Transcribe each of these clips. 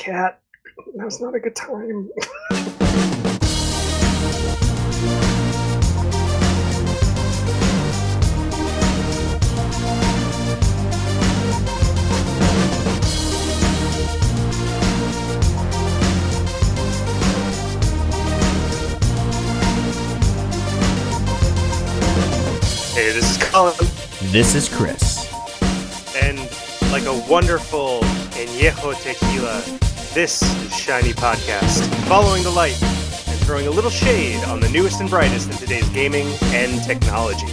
Cat, now's not a good time. Hey, this is Colin, This is Chris. and like a wonderful añejo tequila, this is Shiny Podcast, following the light and throwing a little shade on the newest and brightest in today's gaming and technology.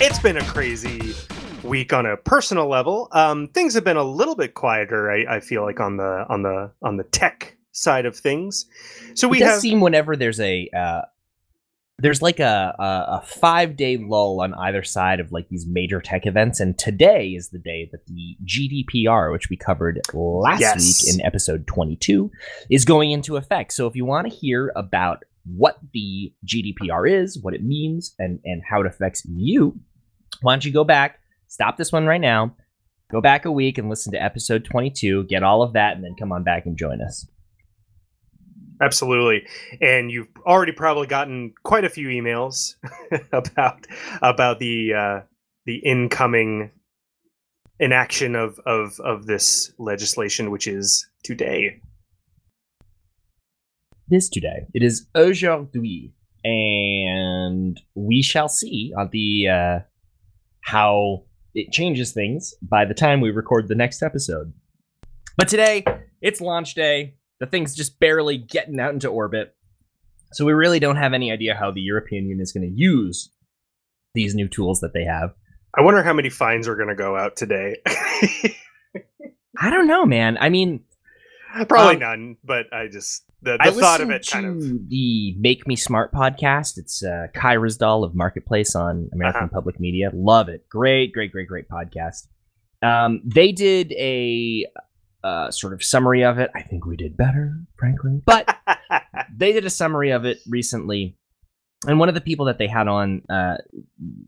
It's been a crazy week on a personal level. Um, things have been a little bit quieter. I, I feel like on the on the on the tech side of things. So we it does have seem whenever there's a uh, there's like a, a a five day lull on either side of like these major tech events, and today is the day that the GDPR, which we covered last Yes. week in episode 22, is going into effect. So if you want to hear about what the GDPR is, what it means, and and how it affects you, why don't you go back, stop this one right now, go back a week and listen to episode 22, get all of that, and then come on back and join us. Absolutely. And you've already probably gotten quite a few emails about about the uh, the incoming inaction of, of of this legislation, which is today. It is today. It is aujourd'hui, and we shall see on the uh, how it changes things by the time we record the next episode. But today, it's launch day. The thing's just barely getting out into orbit, so we really don't have any idea how the European Union is going to use these new tools that they have. I wonder how many fines are going to go out today. I don't know, man. I mean, Probably Um, none, but I just the, I the thought of it kind of the Make Me Smart podcast. It's uh, Kai Ryssdal of Marketplace on American Uh-huh. Public Media. Love it. Great, great, great, great podcast. Um, they did a uh, sort of summary of it. I think we did better, frankly, but they did a summary of it recently. And one of the people that they had on uh,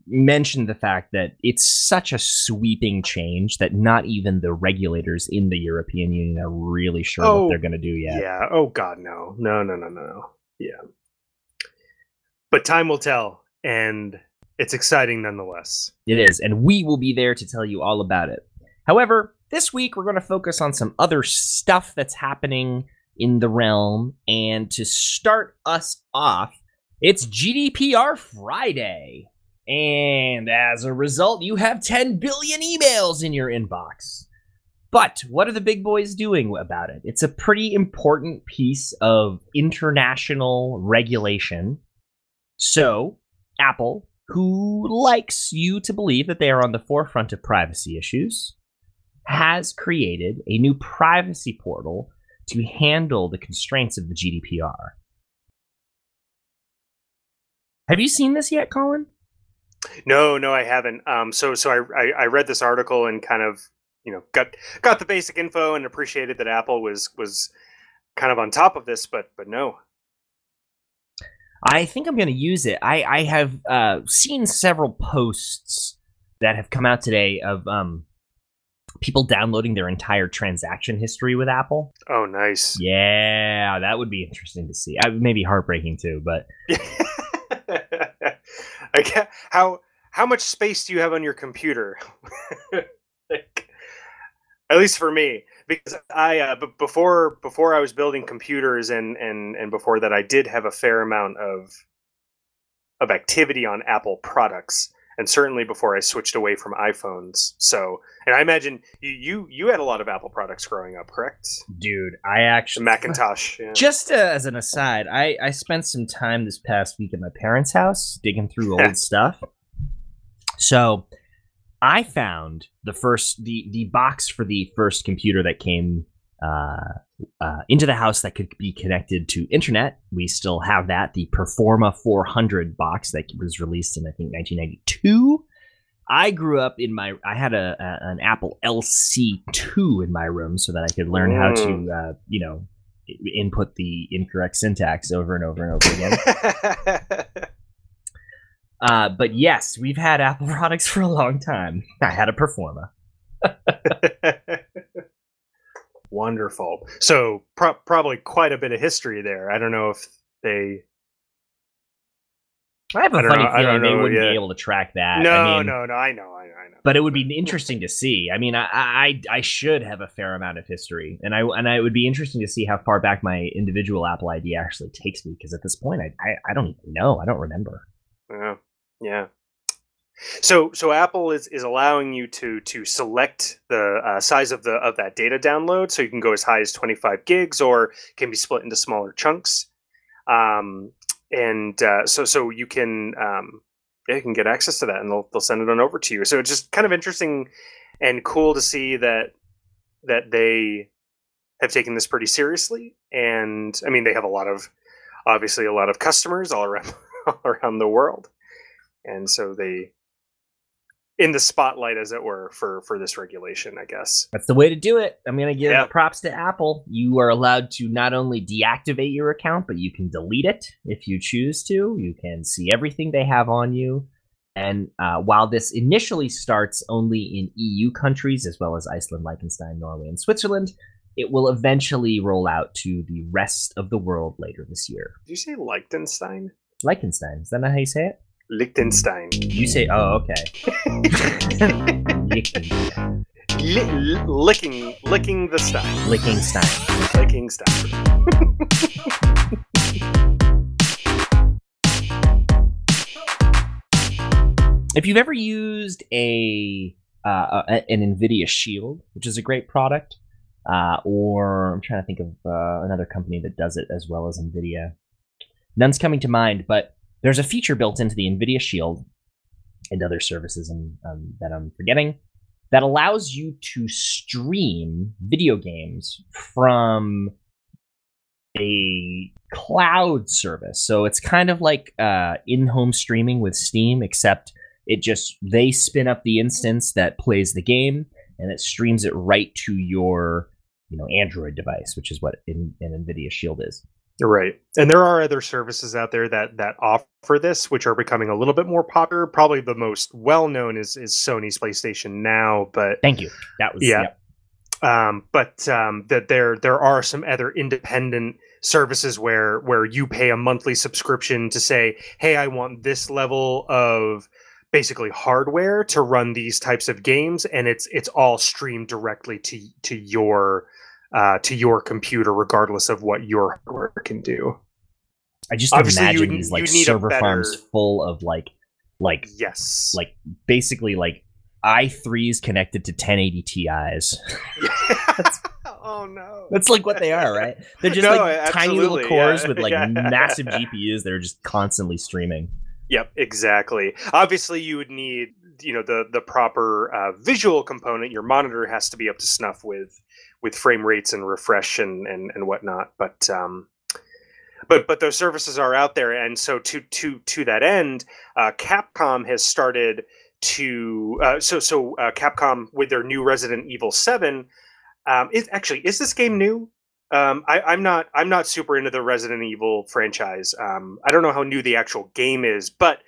mentioned the fact that it's such a sweeping change that not even the regulators in the European Union are really sure Oh, what they're going to do yet. yeah. Oh God, no, no, no, no, no, no. Yeah. But time will tell, and it's exciting nonetheless. It is, and we will be there to tell you all about it. However, this week we're going to focus on some other stuff that's happening in the realm, and to start us off, it's GDPR Friday. And as a result, you have 10 billion emails in your inbox. But what are the big boys doing about it? It's a pretty important piece of international regulation. So, Apple, who likes you to believe that they are on the forefront of privacy issues, has created a new privacy portal to handle the constraints of the GDPR. Have you seen this yet, Colin? No, no, I haven't. Um, so, so I, I, I read this article and kind of, you know, got got the basic info and appreciated that Apple was was kind of on top of this, but but no. I think I'm going to use it. I, I have uh, seen several posts that have come out today of um, people downloading their entire transaction history with Apple. Oh, nice. Yeah, that would be interesting to see. Maybe heartbreaking too, but I ca how how much space do you have on your computer? like, at least for me, because I uh, b- before before I was building computers and and and before that, I did have a fair amount of of activity on Apple products, and certainly before I switched away from iPhones. So, and I imagine you you you had a lot of Apple products growing up, correct? dude, I actually Macintosh. Yeah. Just uh, as an aside, I, I spent some time this past week at my parents' house digging through old stuff. So I found the first the the box for the first computer that came uh, uh, into the house that could be connected to internet. We still have that the Performa 400 box that was released in I think 1992. I grew up in my I had a, a an Apple LC2 in my room so that I could learn how to uh, you know input the incorrect syntax over and over and over again. Uh, but yes, we've had Apple products for a long time. I had a Performa. Wonderful. So pro- probably quite a bit of history there. I don't know if they. I have a I funny know- feeling don't they wouldn't yeah. be able to track that. No, I mean, no, no. I know, I know, I know. but it would be interesting to see. I mean, I, I I should have a fair amount of history, and I and I, it would be interesting to see how far back my individual Apple ID actually takes me. Because at this point, I, I I don't know. I don't remember. Yeah, yeah. So, so Apple is, is allowing you to to select the uh, size of the of that data download, so you can go as high as twenty five gigs, or can be split into smaller chunks. Um, and uh, so so you can um, yeah, you can get access to that, and they'll they'll send it on over to you. So it's just kind of interesting and cool to see that that they have taken this pretty seriously. And I mean, they have a lot of obviously a lot of customers all around all around the world, and so they in the spotlight, as it were, for for this regulation, I guess. That's the way to do it. I'm gonna give Yeah. props to Apple. You are allowed to not only deactivate your account, but you can delete it if you choose to. You can see everything they have on you. And uh, while this initially starts only in EU countries, as well as Iceland, Liechtenstein, Norway, and Switzerland, it will eventually roll out to the rest of the world later this year. Did you say Liechtenstein? Liechtenstein, is that not how you say it? Liechtenstein. You say, oh, okay. Liechtenstein. Li- li- licking, licking the stein. Liechtenstein. Licking stein. if you've ever used a, uh, a an NVIDIA Shield, which is a great product, uh, or I'm trying to think of uh, another company that does it as well as NVIDIA. None's coming to mind, but there's a feature built into the NVIDIA Shield and other services um, um, that I'm forgetting that allows you to stream video games from a cloud service. So it's kind of like uh, in-home streaming with Steam, except it just they spin up the instance that plays the game and it streams it right to your you know Android device, which is what in, an NVIDIA Shield is. Right. And there are other services out there that that offer this, which are becoming a little bit more popular. Probably the most well known is is Sony's PlayStation Now, but Thank you. That was Yeah. yep. um, but um, that there there are some other independent services where where you pay a monthly subscription to say, hey, I want this level of basically hardware to run these types of games, and it's it's all streamed directly to to your uh, to your computer, regardless of what your hardware can do. I just Obviously, imagine would- these like you need server better- farms full of like like Yes, like basically like i3s connected to 1080 Ti's. oh no, That's like what they are, right? They're just No, like tiny little cores yeah, with like yeah. massive GPUs that are just constantly streaming. Yep, exactly. Obviously, you would need you know the the proper uh, visual component. Your monitor has to be up to snuff with with frame rates and refresh and and, and whatnot. But um, but but those services are out there, and so to to to that end, uh, Capcom has started to uh, so so uh, Capcom with their new Resident Evil Seven. Um, is actually is this game new? Um, I, I'm not. I'm not super into the Resident Evil franchise. Um, I don't know how new the actual game is, but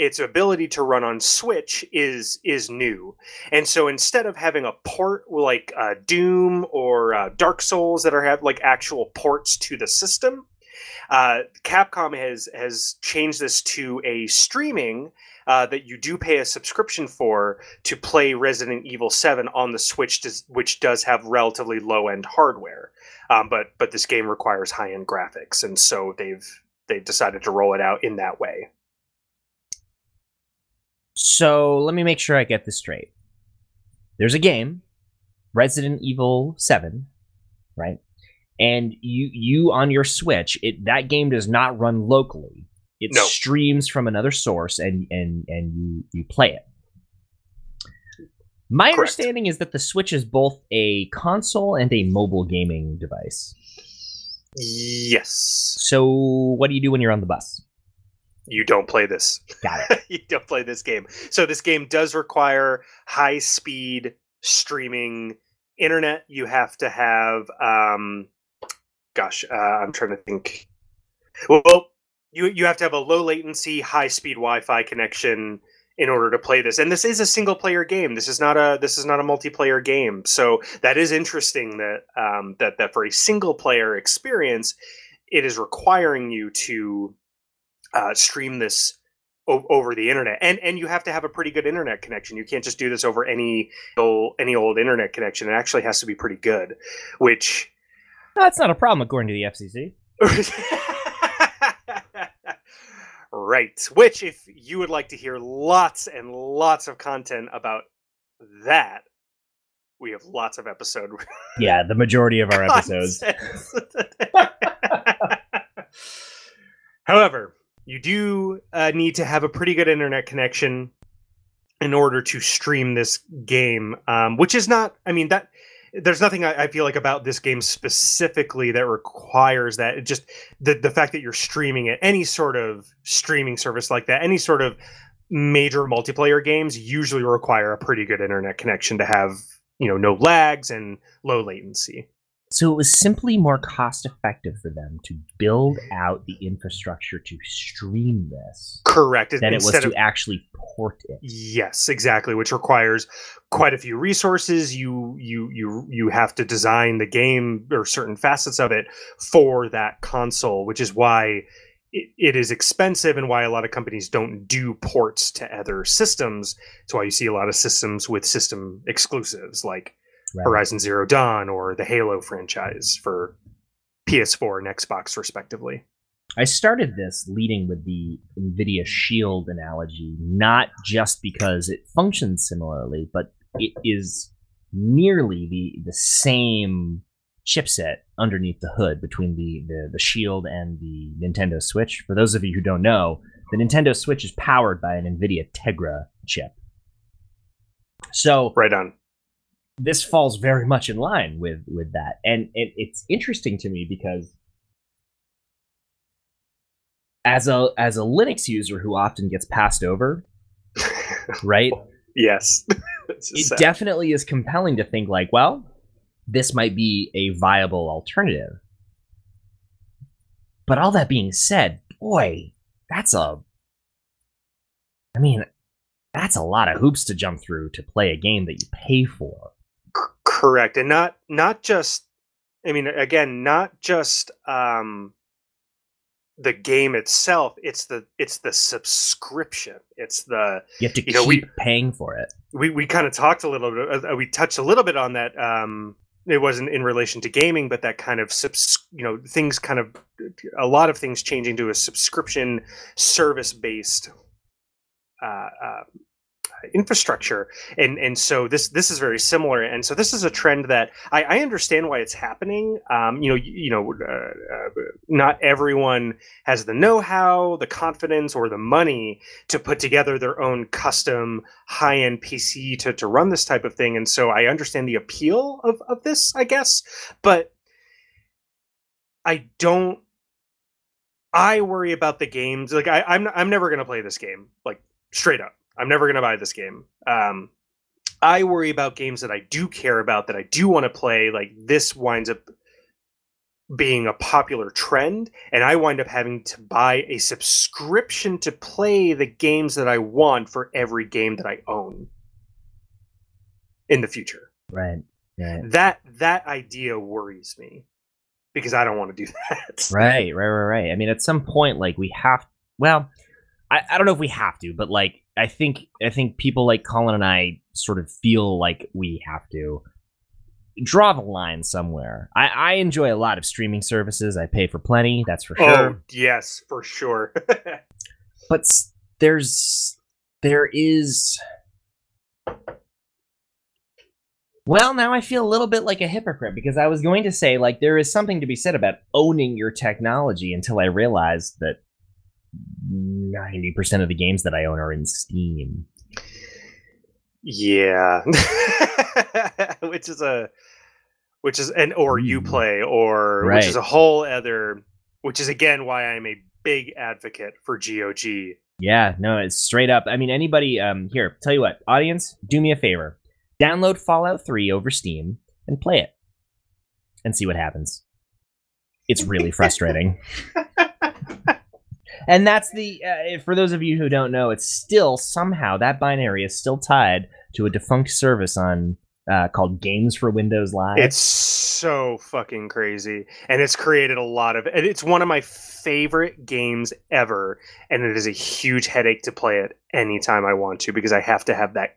its ability to run on Switch is is new. And so instead of having a port like uh, Doom or uh, Dark Souls that are have like actual ports to the system, uh, Capcom has has changed this to a streaming uh, that you do pay a subscription for to play Resident Evil Seven on the Switch, which does have relatively low end hardware. Um, but but this game requires high end graphics, and so they've they've decided to roll it out in that way. So let me make sure I get this straight. There's a game, Resident Evil 7, right? And you you on your Switch, it that game does not run locally. It No. streams from another source and and and you you play it. My Correct. understanding is that the Switch is both a console and a mobile gaming device. Yes, So what do you do when you're on the bus? You don't play this. Got it. you don't play this game. So this game does require high speed streaming internet. You have to have um gosh, uh, I'm trying to think. Well, you you have to have a low latency, high speed Wi-Fi connection in order to play this and this is a single player game this is not a this is not a multiplayer game so that is interesting that um, that that for a single player experience it is requiring you to uh, stream this o- over the internet and and you have to have a pretty good internet connection. You can't just do this over any old any old internet connection. It actually has to be pretty good which that's not a problem according to the fcc right which if you would like to hear lots and lots of content about that we have lots of episode yeah the majority of our episodes. however you do uh, need to have a pretty good internet connection in order to stream this game um, which is not i mean that there's nothing I, I, feel like about this game specifically that requires that. It just the, the fact that you're streaming it any sort of streaming service like that any sort of major multiplayer games usually require a pretty good internet connection to have you know no lags and low latency so it was simply more cost effective for them to build out the infrastructure to stream this. Correct. Than Instead it was to of, actually port it. Yes, exactly. Which requires quite a few resources. You you you you have to design the game or certain facets of it for that console, which is why it, it is expensive and why a lot of companies don't do ports to other systems. It's why you see a lot of systems with system exclusives like right. Horizon Zero Dawn or the Halo franchise for PS4 and Xbox, respectively. I started this leading with the NVIDIA Shield analogy, not just because it functions similarly, but it is nearly the, the same chipset underneath the hood between the, the, the Shield and the Nintendo Switch. For those of you who don't know, the Nintendo Switch is powered by an NVIDIA Tegra chip. So, right on this falls very much in line with with that, and it, it's interesting to me because as a as a Linux user who often gets passed over, right? yes, it sad. definitely is compelling to think like, well, this might be a viable alternative. But all that being said, boy, that's a I mean, that's a lot of hoops to jump through to play a game that you pay for. Correct, and not not just. I mean, again, not just um, the game itself. It's the it's the subscription. It's the you have to you know, keep we, paying for it. We we kind of talked a little bit. Uh, we touched a little bit on that. Um, it wasn't in relation to gaming, but that kind of subs, you know, things kind of a lot of things changing to a subscription service based uh, uh, infrastructure and and so this this is very similar and so this is a trend that i, I understand why it's happening um, you know you, you know uh, uh, not everyone has the know-how the confidence or the money to put together their own custom high-end pc to, to run this type of thing and so i understand the appeal of, of this i guess but i don't I worry about the games. Like I, I'm, I'm never gonna play this game. Like straight up. I'm never going to buy this game. Um, I worry about games that I do care about that I do want to play. Like this winds up being a popular trend, and I wind up having to buy a subscription to play the games that I want for every game that I own in the future. Right. Right. That that idea worries me because I don't want to do that. Right, right, right, right. I mean, at some point, like we have. Well, I, I don't know if we have to, but like I think I think people like Colin and I sort of feel like we have to draw the line somewhere. I, I enjoy a lot of streaming services. I pay for plenty, that's for sure. Oh yes, for sure. but there's there is well, now I feel a little bit like a hypocrite because I was going to say like there is something to be said about owning your technology until I realized that 90% of the games that I own are in Steam. Yeah. which is a which is an or you play or right. which is a whole other which is again why I'm a big advocate for GOG. Yeah, no, it's straight up. I mean anybody um here, tell you what, audience, do me a favor. Download Fallout 3 over Steam and play it. And see what happens. It's really frustrating. and that's the uh, for those of you who don't know, it's still somehow that binary is still tied to a defunct service on uh, called Games for Windows Live. It's so fucking crazy, and it's created a lot of. And it's one of my favorite games ever, and it is a huge headache to play it anytime I want to because I have to have that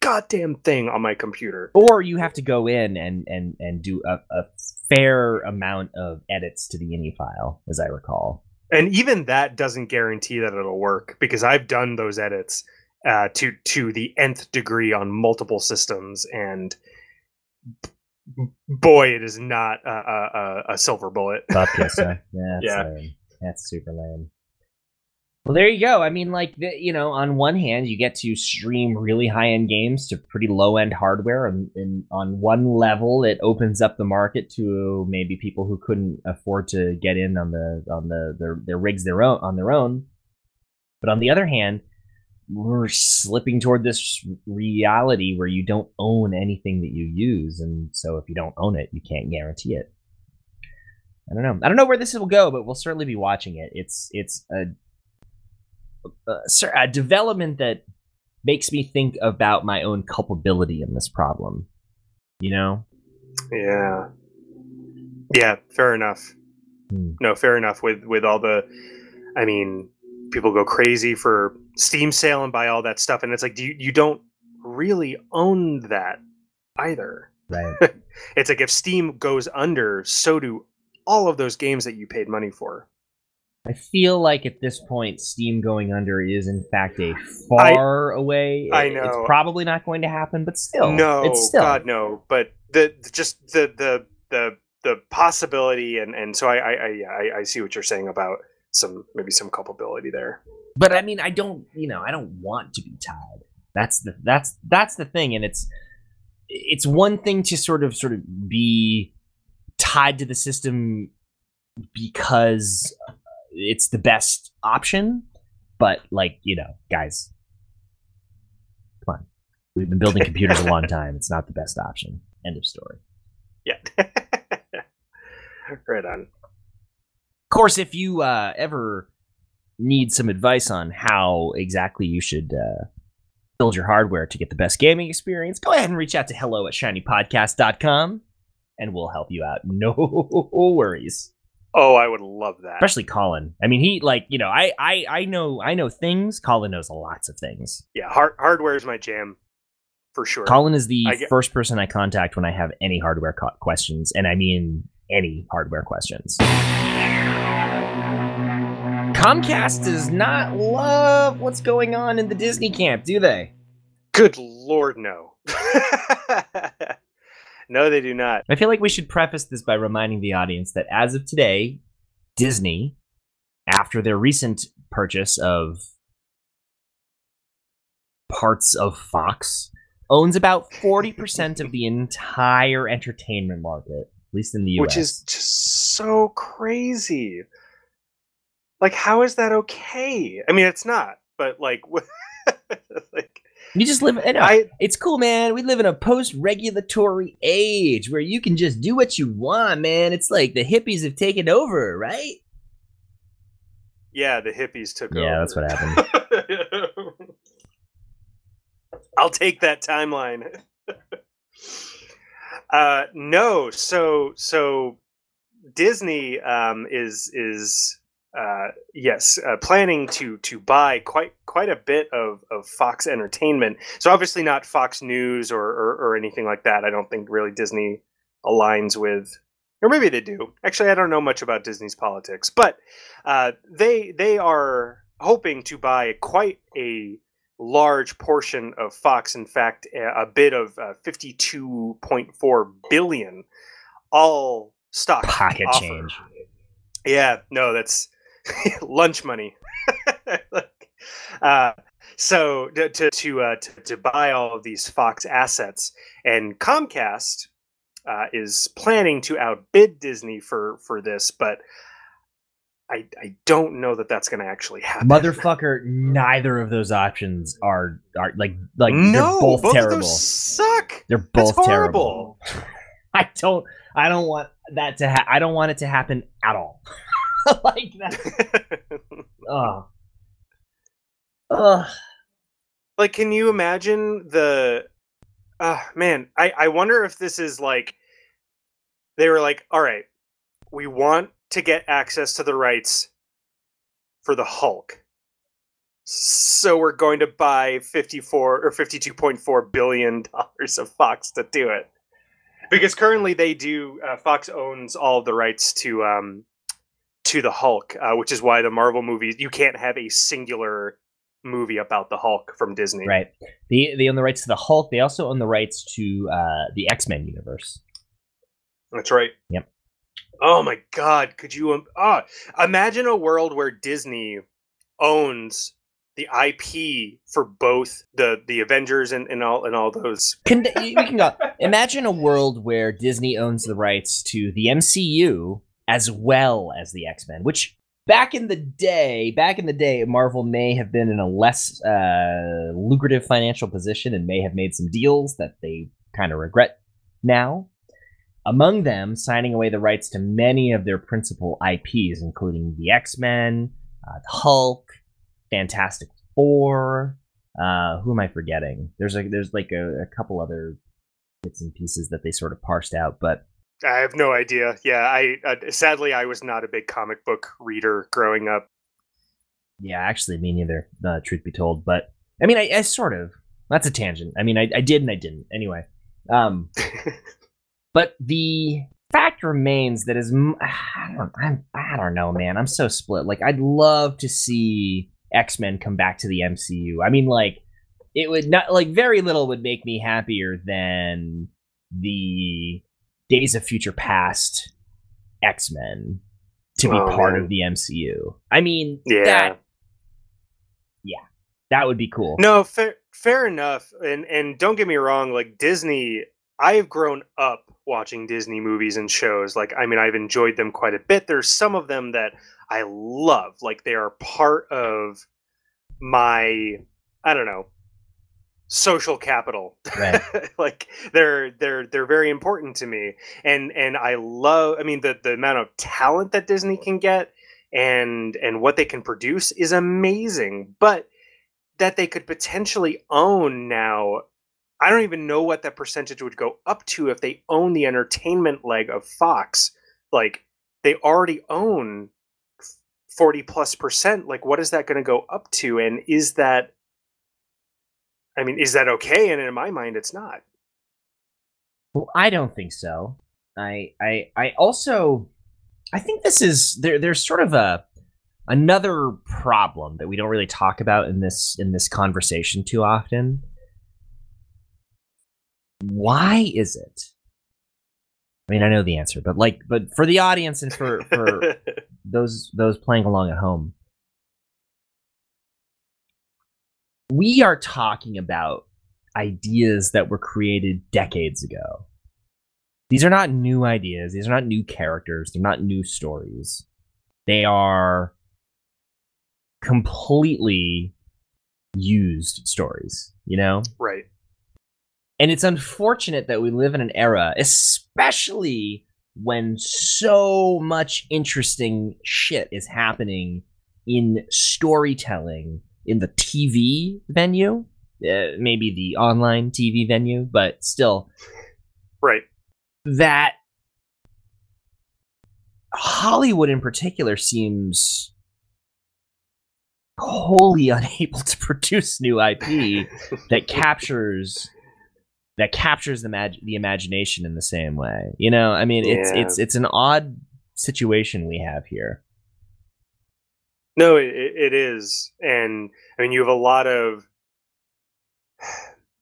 goddamn thing on my computer. or you have to go in and and and do a, a fair amount of edits to the ini file, as I recall. And even that doesn't guarantee that it'll work because I've done those edits uh, to to the nth degree on multiple systems, and b- boy, it is not a, a, a- silver bullet. Fuck yes, sir. Yeah, that's Yeah. lame. That's super lame. Well, there you go. I mean, like, the, you know, on one hand, you get to stream really high end games to pretty low end hardware, and, and on one level, it opens up the market to maybe people who couldn't afford to get in on the on the their, their rigs their own on their own. But on the other hand, we're slipping toward this reality where you don't own anything that you use, and so if you don't own it, you can't guarantee it. I don't know. I don't know where this will go, but we'll certainly be watching it. It's it's a a, a development that makes me think about my own culpability in this problem. You know, Yeah. Yeah, fair enough. Hmm. No, fair enough with with all the I mean, people go crazy for Steam sale and buy all that stuff and it's like do you you don't really own that either. right? It's like if Steam goes under, so do all of those games that you paid money for. I feel like at this point, Steam going under is in fact a far away. I know. it's probably not going to happen, but still, no, it's still. God no. But the just the the the the possibility and and so I I I, I I see what you're saying about some maybe some culpability there. But I mean, I don't, you know, I don't want to be tied. That's the that's that's the thing, and it's it's one thing to sort of sort of be tied to the system because it's the best option, but like you know, guys, come on, we've been building computers a long time. It's not the best option. End of story. Yeah. right on. Of course, if you uh, ever need some advice on how exactly you should uh, build your hardware to get the best gaming experience, go ahead and reach out to hello at shinypodcast.com and we'll help you out. No worries. Oh, I would love that. Especially Colin. I mean, he like, you know, I I I know I know things. Colin knows lots of things. Yeah, hard, hardware is my jam for sure. Colin is the get- first person I contact when I have any hardware co- questions, and I mean any hardware questions. Comcast does not love what's going on in the Disney camp, do they? Good lord, no. no, they do not. I feel like we should preface this by reminding the audience that as of today, Disney, after their recent purchase of parts of Fox, owns about 40% of the entire entertainment market, at least in the US. Which is just so crazy. Like, how is that okay? I mean, it's not, but like, like you just live I know, I it's cool, man. We live in a post-regulatory age where you can just do what you want, man. It's like the hippies have taken over, right? yeah, the hippies took over. Yeah, that's what happened. I'll take that timeline. uh, no, so so Disney um, is is uh, yes uh, planning to to buy quite quite a bit of, of Fox Entertainment. So obviously not Fox News or, or or anything like that. I don't think really Disney aligns with. Or maybe they do. Actually, I don't know much about Disney's politics, but uh, they they are hoping to buy quite a large portion of Fox. In fact, a, a bid of uh, fifty-two point four billion, all stock Pocket offer. change. Yeah, no, that's lunch money. uh, so to to to, uh, to to buy all of these Fox assets, and Comcast uh, is planning to outbid Disney for for this, but. I, I don't know that that's going to actually happen. Motherfucker, neither of those options are are like like no, they're both, of terrible. suck. They're That's both terrible. I don't I don't want that to ha- I don't want it to happen at all. like that. oh. Ugh. like can you imagine the uh man i i wonder if this is like they were like all right we want to get access to the rights for the hulk so we're going to buy 54 or 52.4 billion dollars of fox to do it because currently they do uh, fox owns all the rights to um to the hulk uh, which is why the marvel movies you can't have a singular movie about the Hulk from Disney. Right. They they own the rights to the Hulk. They also own the rights to uh, the X Men universe. That's right. Yep. Oh my God! Could you? Um, ah, imagine a world where Disney owns the IP for both the the Avengers and, and all and all those. Can, we can go. Imagine a world where Disney owns the rights to the MCU as well as the X Men, which back in the day, back in the day, Marvel may have been in a less uh, lucrative financial position and may have made some deals that they kind of regret now. Among them, signing away the rights to many of their principal IPs, including the X Men, uh, the Hulk, Fantastic Four. Uh, who am I forgetting? There's a there's like a, a couple other bits and pieces that they sort of parsed out, but I have no idea. Yeah, I uh, sadly I was not a big comic book reader growing up. Yeah, actually, me neither. Uh, truth be told, but I mean, I, I, sort of. That's a tangent. I mean, I, I did and I didn't. Anyway, um, but the fact remains that is I don't I'm, I don't know, man. I'm so split. Like, I'd love to see X Men come back to the MCU. I mean, like, it would not like very little would make me happier than the Days of Future Past X Men to be oh, part man. of the MCU. I mean, yeah, that, yeah, that would be cool. No, fair, fair enough. And and don't get me wrong, like Disney, I have grown up watching Disney movies and shows. Like, I mean, I've enjoyed them quite a bit. There's some of them that I love. Like, they are part of my, I don't know, social capital. Right. like they're they're they're very important to me. And and i love i mean the the amount of talent that disney can get and and what they can produce is amazing. But that they could potentially own now i don't even know what that percentage would go up to if they own the entertainment leg of fox. Like they already own 40 plus percent. Like what is that going to go up to? And is that I mean, is that okay? And in my mind, it's not. Well, I don't think so. I I I also I think this is there. There's sort of a another problem that we don't really talk about in this in this conversation too often. Why is it? I mean, I know the answer, but like, but for the audience and for for those those playing along at home, we are talking about ideas that were created decades ago. These are not new ideas. These are not new characters. They're not new stories. They are completely used stories, you know? Right. And it's unfortunate that we live in an era, especially when so much interesting shit is happening in storytelling in the TV venue, uh, maybe the online TV venue, but still, right? That Hollywood in particular seems wholly unable to produce new IP that captures that captures the mag- the imagination in the same way. You know, I mean, it's yeah. it's it's an odd situation we have here. No, it, it is, and I mean you have a lot of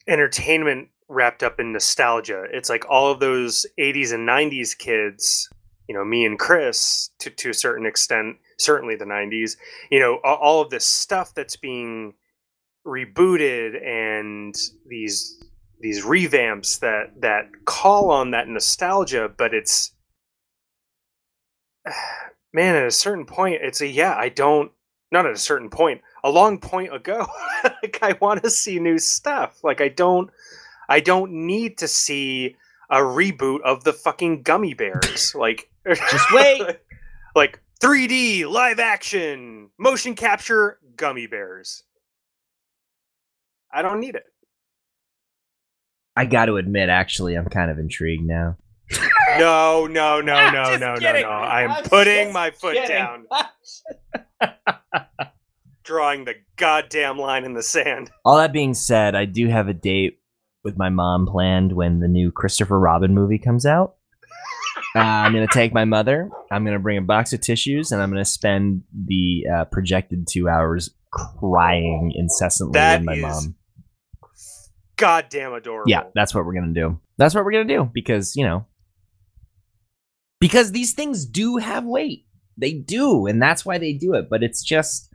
entertainment wrapped up in nostalgia. It's like all of those '80s and '90s kids, you know, me and Chris, to to a certain extent, certainly the '90s. You know, all of this stuff that's being rebooted and these these revamps that that call on that nostalgia, but it's man, at a certain point, it's a yeah, I don't not at a certain point, a long point ago. like I want to see new stuff. Like I don't I don't need to see a reboot of the fucking gummy bears. Like just wait. like 3D live action motion capture gummy bears. I don't need it. I got to admit, actually, I'm kind of intrigued now. No, no, no, I'm no, just no, no, no. I am I'm putting my foot kidding. down, drawing the goddamn line in the sand. All that being said, I do have a date with my mom planned when the new Christopher Robin movie comes out. Uh, I'm gonna take my mother. I'm gonna bring a box of tissues, and I'm gonna spend the uh, projected two hours crying incessantly That with my is mom. Goddamn adorable. Yeah, that's what we're gonna do. That's what we're gonna do because you know, because these things do have weight. They do, and that's why they do it. But it's just,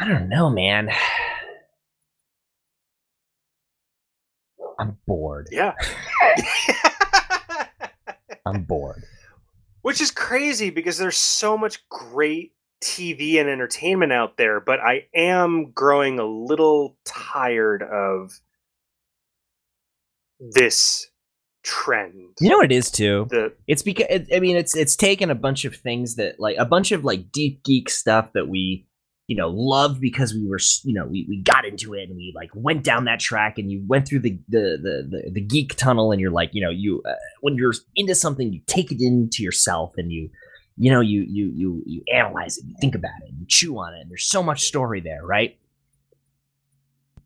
I don't know, man. I'm bored. Yeah. I'm bored. Which is crazy because there's so much great TV and entertainment out there, but I am growing a little tired of this trend. You know what it is too. The It's because it, I mean it's it's taken a bunch of things that like a bunch of like deep geek stuff that we you know loved because we were you know we, we got into it and we like went down that track and you went through the the the, the, the geek tunnel and you're like you know you uh, when you're into something you take it into yourself and you you know you you you you analyze it you think about it you chew on it and there's so much story there right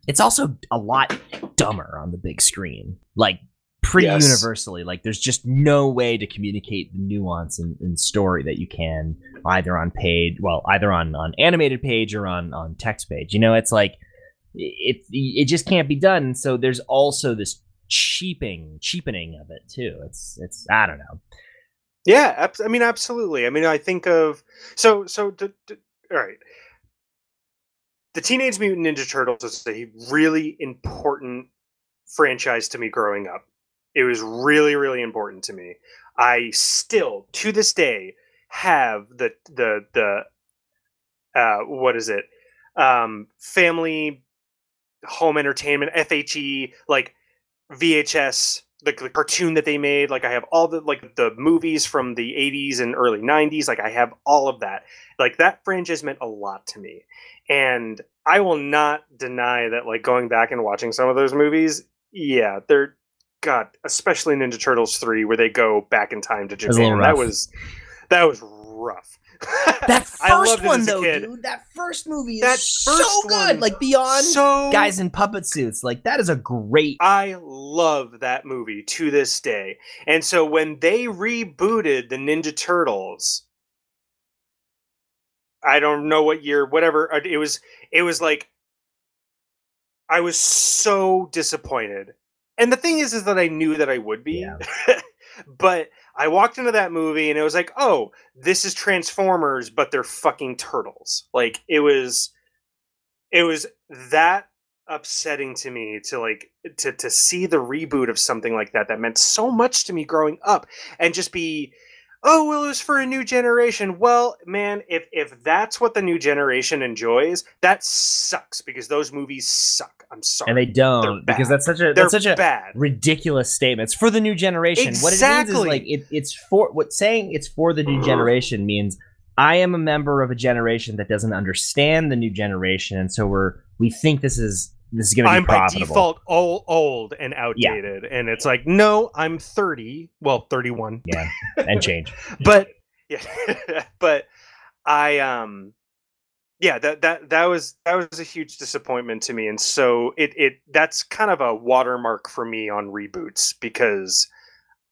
it's also a lot dumber on the big screen like pretty Yes. universally like there's just no way to communicate the nuance and, and story that you can either on page well either on on animated page or on on text page you know it's like it it just can't be done so there's also this cheaping cheapening of it too it's it's i don't know yeah, I mean absolutely. I mean I think of so so d- d- all right. The Teenage Mutant Ninja Turtles is a really important franchise to me growing up. It was really really important to me. I still to this day have the the the uh what is it? Um family home entertainment FHE like VHS the, the cartoon that they made like I have all the like the movies from the 80s and early 90s like I have all of that like that franchise meant a lot to me and I will not deny that like going back and watching some of those movies yeah they're god especially Ninja Turtles 3 where they go back in time to was a little Japan that was that was rough that first loved one though kid. dude that first movie is That so good one- like beyond so guys in puppet suits like that is a great I love that movie to this day. And so when they rebooted the Ninja Turtles, I don't know what year, whatever uh, it was, it was like I was so disappointed. And the thing is is that I knew that I would be. Yeah. but I walked into that movie and it was like, "Oh, this is Transformers, but they're fucking turtles." Like it was it was that upsetting to me to like to to see the reboot of something like that that meant so much to me growing up and just be oh well it was for a new generation well man if if that's what the new generation enjoys that sucks because those movies suck i'm sorry and they don't because that's such a they're that's such a bad ridiculous statement. It's for the new generation. What it means is Exactly. like it, it's for what saying it's for the new generation means I am a member of a generation that doesn't understand the new generation, and so we're we think this is this is going to be i'm by default old, old and outdated and it's like no i'm 30 well 31 yeah, and change. but yeah but i um yeah that that that was that was a huge disappointment to me and so it it that's kind of a watermark for me on reboots because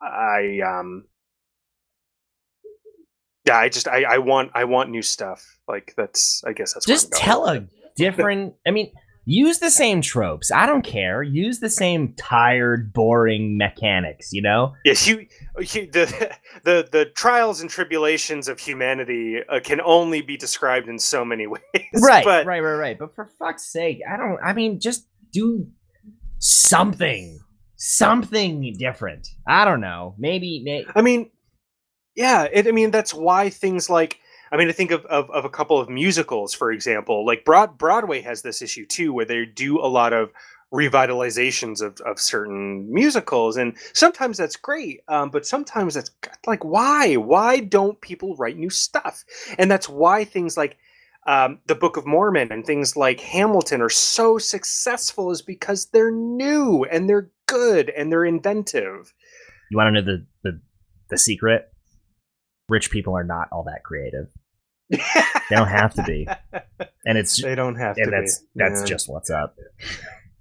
i um yeah i just i i want i want new stuff like that's i guess that's Just going tell a different. I mean, use the same tropes. I don't care. Use the same tired, boring mechanics. You know. Yes, you, you the the the trials and tribulations of humanity uh, can only be described in so many ways. right, but right, right, right. But for fuck's sake, I don't. I mean, just do something, something different. I don't know. Maybe, may, I mean, yeah, it, I mean that's why things like I mean I think of, of of a couple of musicals, for example, like Broad Broadway has this issue too, where they do a lot of revitalizations of, of certain musicals and sometimes that's great um, but sometimes that's like why? Why don't people write new stuff? And that's why things like um, the book of mormon and things like hamilton are so successful is because they're new and they're good and they're inventive. You want to know the, the the secret? Rich people are not all that creative they don't have to be and it's they don't have and to that's be. that's Yeah. just what's up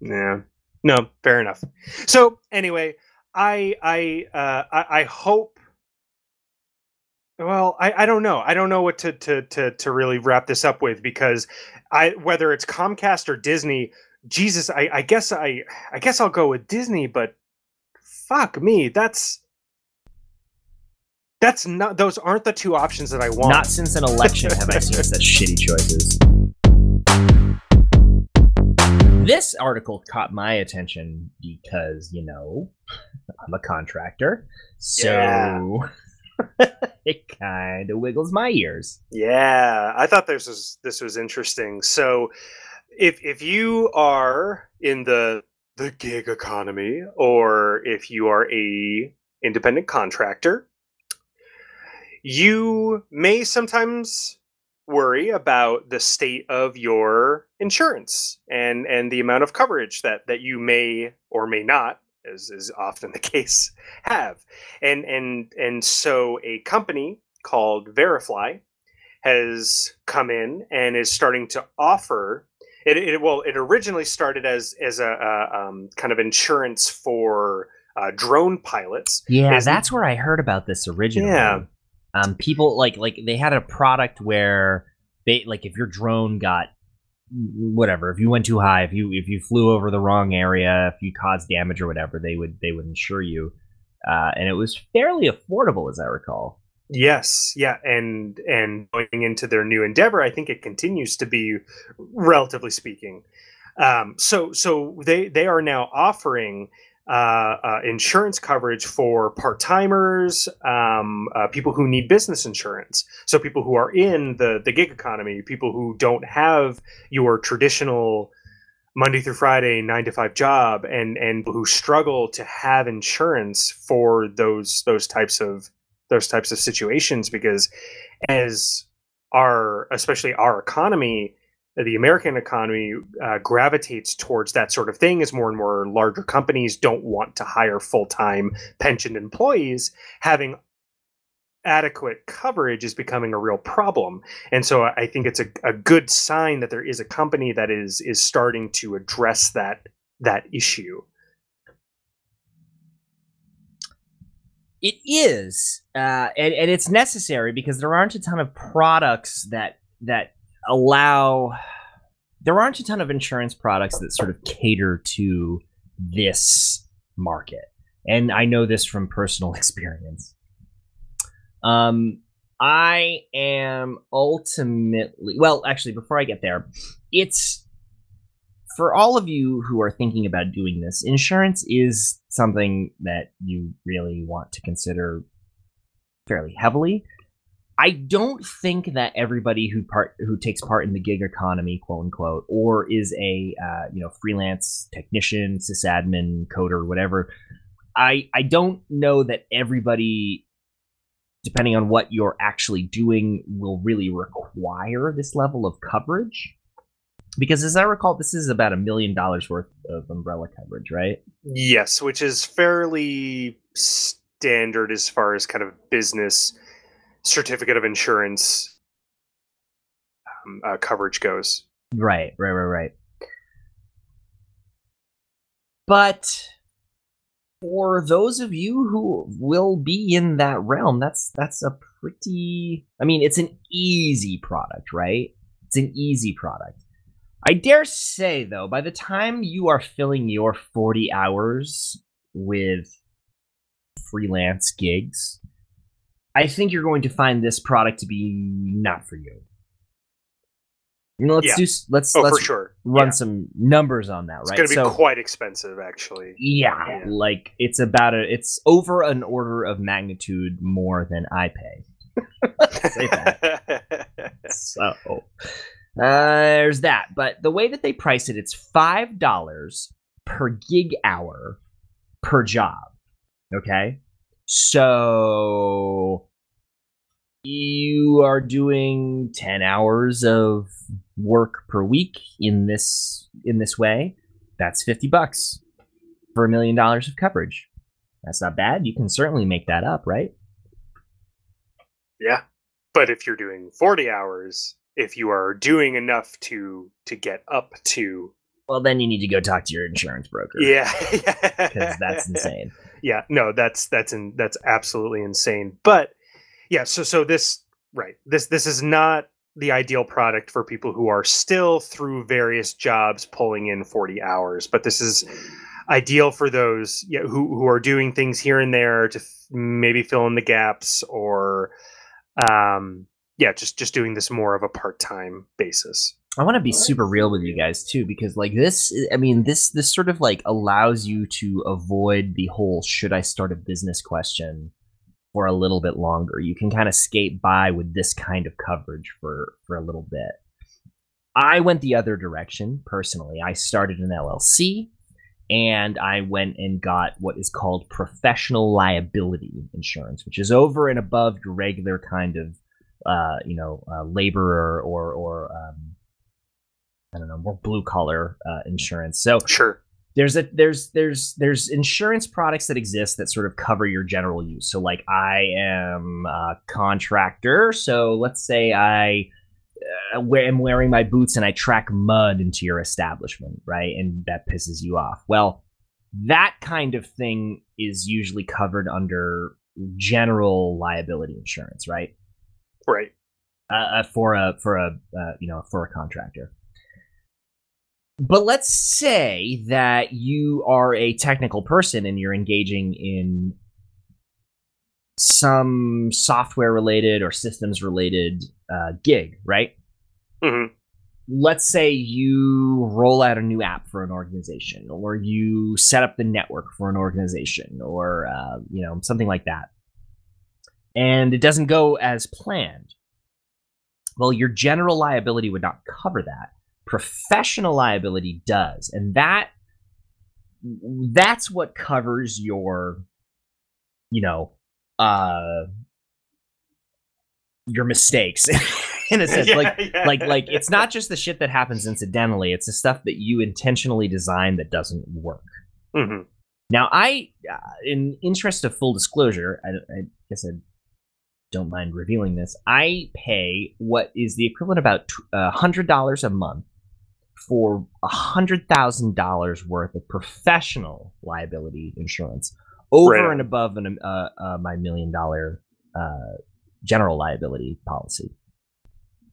Yeah. No, fair enough. So anyway, I I uh I, I hope well, I, I don't know. I don't know what to, to to to really wrap this up with because I whether it's Comcast or Disney, Jesus, I, I guess I I guess I'll go with Disney, but fuck me, that's that's not those aren't the two options that I want. Not since an election have I seen such shitty choices. This article caught my attention because, you know, I'm a contractor. So it kind of wiggles my ears. Yeah, I thought this was this was interesting. So, if if you are in the the gig economy, or if you are a independent contractor, you may sometimes worry about the state of your insurance and and the amount of coverage that that you may or may not as is often the case have and and and so a company called verifly has come in and is starting to offer it, it well it originally started as as a, a um, kind of insurance for uh, drone pilots Yeah, that's where I heard about this originally. Yeah. Um, people like like they had a product where they like if your drone got whatever, if you went too high, if you if you flew over the wrong area, if you caused damage or whatever, they would they would insure you. Uh, and it was fairly affordable, as I recall. Yes, yeah, and and going into their new endeavor, I think it continues to be, relatively speaking. Um, so so they they are now offering uh, uh, insurance coverage for part timers, um, uh, people who need business insurance. So people who are in the the gig economy, people who don't have your traditional Monday through Friday nine to five job, and and who struggle to have insurance for those those types of those types of situations because as our especially our economy the american economy uh, gravitates towards that sort of thing as more and more larger companies don't want to hire full-time pensioned employees having adequate coverage is becoming a real problem. And so i think it's a, a good sign that there is a company that is is starting to address that that issue. It is, uh, and, and it's necessary because there aren't a ton of products that that allow. There aren't a ton of insurance products that sort of cater to this market, and I know this from personal experience. Um, I am ultimately well. Actually, before I get there, it's for all of you who are thinking about doing this, insurance is something that you really want to consider fairly heavily. I don't think that everybody who part who takes part in the gig economy, quote unquote, or is a uh, you know freelance technician, sysadmin, coder, whatever. I I don't know that everybody, depending on what you're actually doing, will really require this level of coverage because as I recall, this is about a million dollars worth of umbrella coverage, right? Yes, which is fairly standard as far as kind of business certificate of insurance um, uh, coverage goes. Right, right, right, right. But for those of you who will be in that realm, that's that's a pretty I mean, it's an easy product, right? It's an easy product. I dare say though, by the time you are filling your 40 hours with freelance gigs, I think you're going to find this product to be not for you. You know, let's Yeah. do let's Oh, let's sure. run Yeah. some numbers on that, It's right? going to be so quite expensive, actually. yeah, Yeah. like it's about a it's over an order of magnitude more than I pay. So uh, there's that. But the way that they price it, it's five dollars per gig hour per job. Okay? So you are doing 10 hours of work per week in this in this way. That's 50 bucks for a million dollars of coverage. That's not bad. You can certainly make that up, right? Yeah. But if you're doing 40 hours, if you are doing enough to to get up to well then you need to go talk to your insurance broker. Yeah. Because that's insane. Yeah, no, that's that's in that's absolutely insane. But yeah, so so this right. This this is not the ideal product for people who are still through various jobs pulling in 40 hours, but this is ideal for those yeah, who who are doing things here and there to f- maybe fill in the gaps or um yeah, just just doing this more of a part-time basis. I want to be super real with you guys too, because like this, I mean, this this sort of like allows you to avoid the whole "should I start a business?" question for a little bit longer. You can kind of skate by with this kind of coverage for for a little bit. I went the other direction personally. I started an LLC and I went and got what is called professional liability insurance, which is over and above your regular kind of, uh, you know, uh, laborer or or um, I don't know, more blue collar uh, insurance. So Sure. there's a there's there's there's insurance products that exist that sort of cover your general use. So like I am a contractor, so let's say I uh, am wearing my boots and I track mud into your establishment, right? And that pisses you off. Well, that kind of thing is usually covered under general liability insurance, right? Right. Uh, uh, for a for a uh, you know for a contractor. But let's say that you are a technical person and you're engaging in some software related or systems related uh, gig, right? hmm let's say you roll out a new app for an organization or you set up the network for an organization or uh, you know something like that. And it doesn't go as planned. Well your general liability would not cover that professional liability does. And that that's what covers your you know uh your mistakes in a sense. Yeah, like yeah. like like it's not just the shit that happens incidentally it's the stuff that you intentionally design that doesn't work. Hmm now i uh, in interest of full disclosure I, I guess i don't mind revealing this i pay what is the equivalent about a hundred dollars a month for a hundred thousand dollars worth of professional liability insurance over Right and above an, uh, uh, my million dollar uh, general liability policy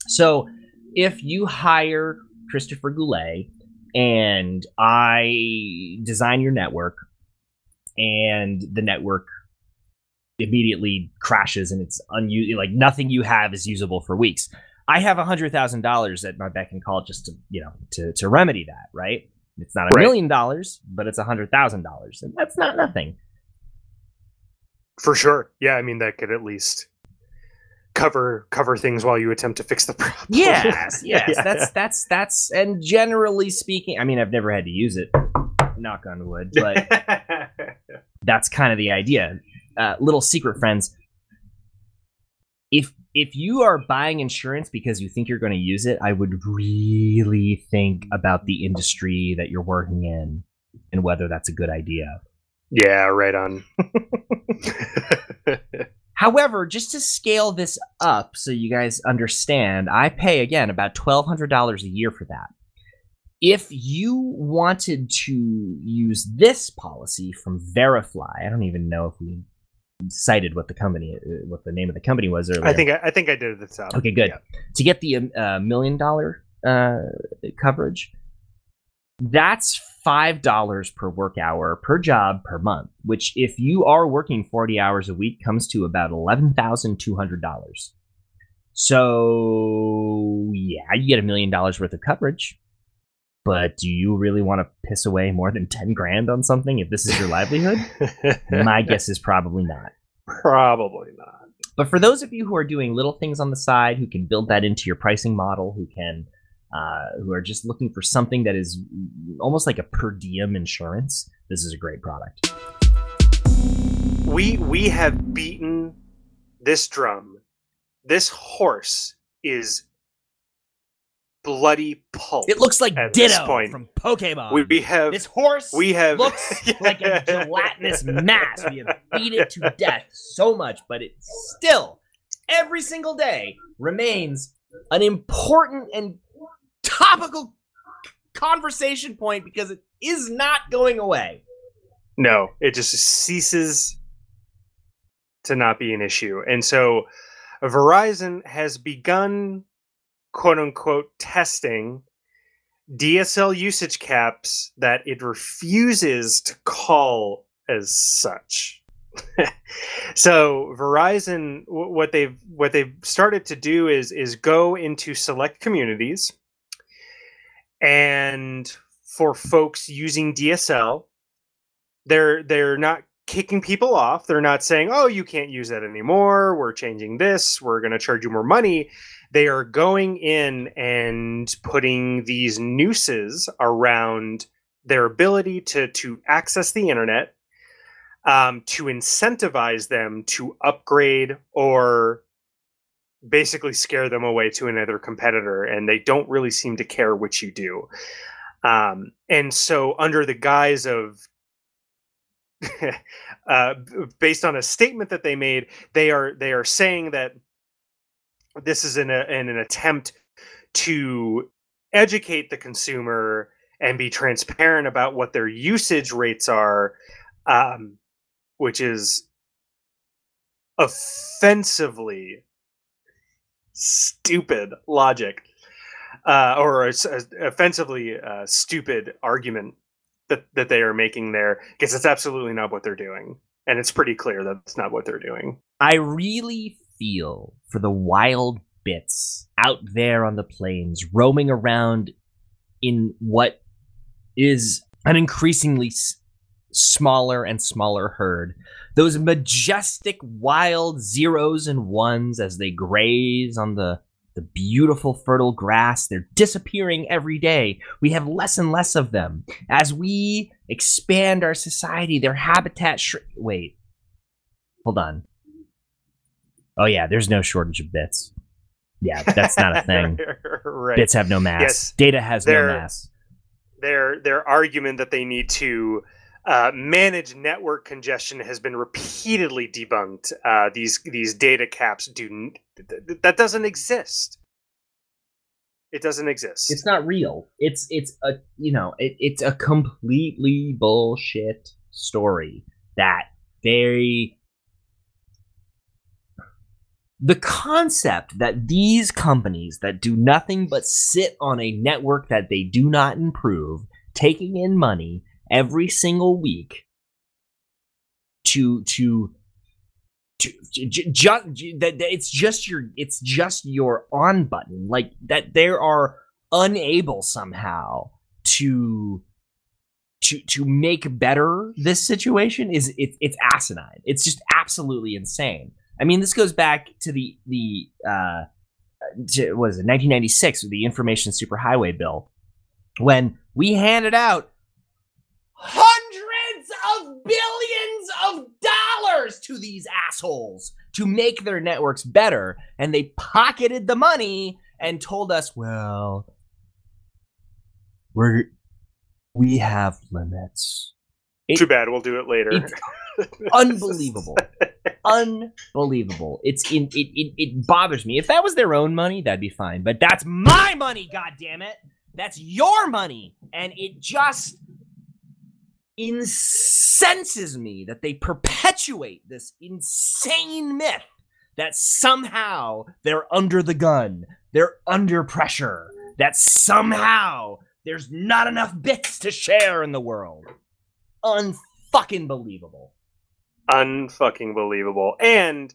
so if you hire Christopher Goulet and I design your network and the network immediately crashes and it's unused like nothing you have is usable for weeks. I have a hundred thousand dollars at my beck and call just to you know to to remedy that, right? It's not a Right. million dollars, but it's a hundred thousand dollars, and that's not nothing. For sure. Yeah, I mean that could at least cover cover things while you attempt to fix the problem. Yes, yes. Yeah. That's that's that's and generally speaking, I mean I've never had to use it. Knock on wood, but that's kind of the idea. Uh, little secret friends. If if you are buying insurance because you think you're going to use it, I would really think about the industry that you're working in and whether that's a good idea. yeah, right on. However, just to scale this up so you guys understand, I pay again about $1,200 a year for that. If you wanted to use this policy from Verifly, I don't even know if we cited what the company, uh, what the name of the company was earlier. I think I, I think I did it at the. Okay, good. Yeah. To get the um, uh, million dollar uh, coverage, that's five dollars per work hour per job per month. Which, if you are working forty hours a week, comes to about eleven thousand two hundred dollars. So yeah, you get a million dollars worth of coverage. But do you really want to piss away more than ten grand on something if this is your livelihood? My guess is probably not. Probably not. But for those of you who are doing little things on the side, who can build that into your pricing model, who can uh, who are just looking for something that is almost like a per diem insurance, this is a great product. We we have beaten this drum. This horse is bloody pulp. It looks like Ditto point, from Pokemon. we, we have this horse we have looks like a gelatinous mass. We have beat it to death so much, but it still, every single day, remains an important and topical conversation point because it is not going away. No, it just ceases to not be an issue. And so Verizon has begun quote unquote testing DSL usage caps that it refuses to call as such. so Verizon what they've what they've started to do is is go into select communities and for folks using DSL they're they're not kicking people off. They're not saying oh you can't use that anymore. We're changing this. We're going to charge you more money they are going in and putting these nooses around their ability to to access the internet um, to incentivize them to upgrade or basically scare them away to another competitor and they don't really seem to care what you do. Um, and so under the guise of uh, based on a statement that they made, they are they are saying that this is in, a, in an attempt to educate the consumer and be transparent about what their usage rates are, um, which is offensively stupid logic uh, or a, a offensively uh, stupid argument that that they are making there because it's absolutely not what they're doing and it's pretty clear that it's not what they're doing. I really feel for the wild bits out there on the plains, roaming around in what is an increasingly s- smaller and smaller herd. Those majestic wild zeros and ones as they graze on the the beautiful fertile grass. They're disappearing every day. We have less and less of them. As we expand our society, their habitat wait. Hold on. Oh yeah, there's no shortage of bits. Yeah, that's not a thing. right Bits have no mass. Yes. Data has no mass. their their argument that they need to uh, manage network congestion has been repeatedly debunked. Uh, these these data caps do n- th- th- that doesn't exist. It doesn't exist. It's not real. It's it's a you know it, it's a completely bullshit story that very the concept that these companies that do nothing but sit on a network that they do not improve, taking in money every single week to to to just that it's just your it's just your on button. Like that there are unable somehow to to to make better this situation is it, it's asinine. It's just absolutely insane i mean this goes back to the the uh to, what is it 1996 with the information superhighway bill when we handed out hundreds of billions of dollars to these assholes to make their networks better and they pocketed the money and told us well we're we have limits it- Too bad. We'll do it later. unbelievable unbelievable. It's in it, it it bothers me. If that was their own money that'd be fine. But that's my money god damn it that's your money. And it just incenses me that they perpetuate this insane myth that somehow they're under the gun they're under pressure that somehow there's not enough bits to share in the world. Unfucking believable unfucking believable and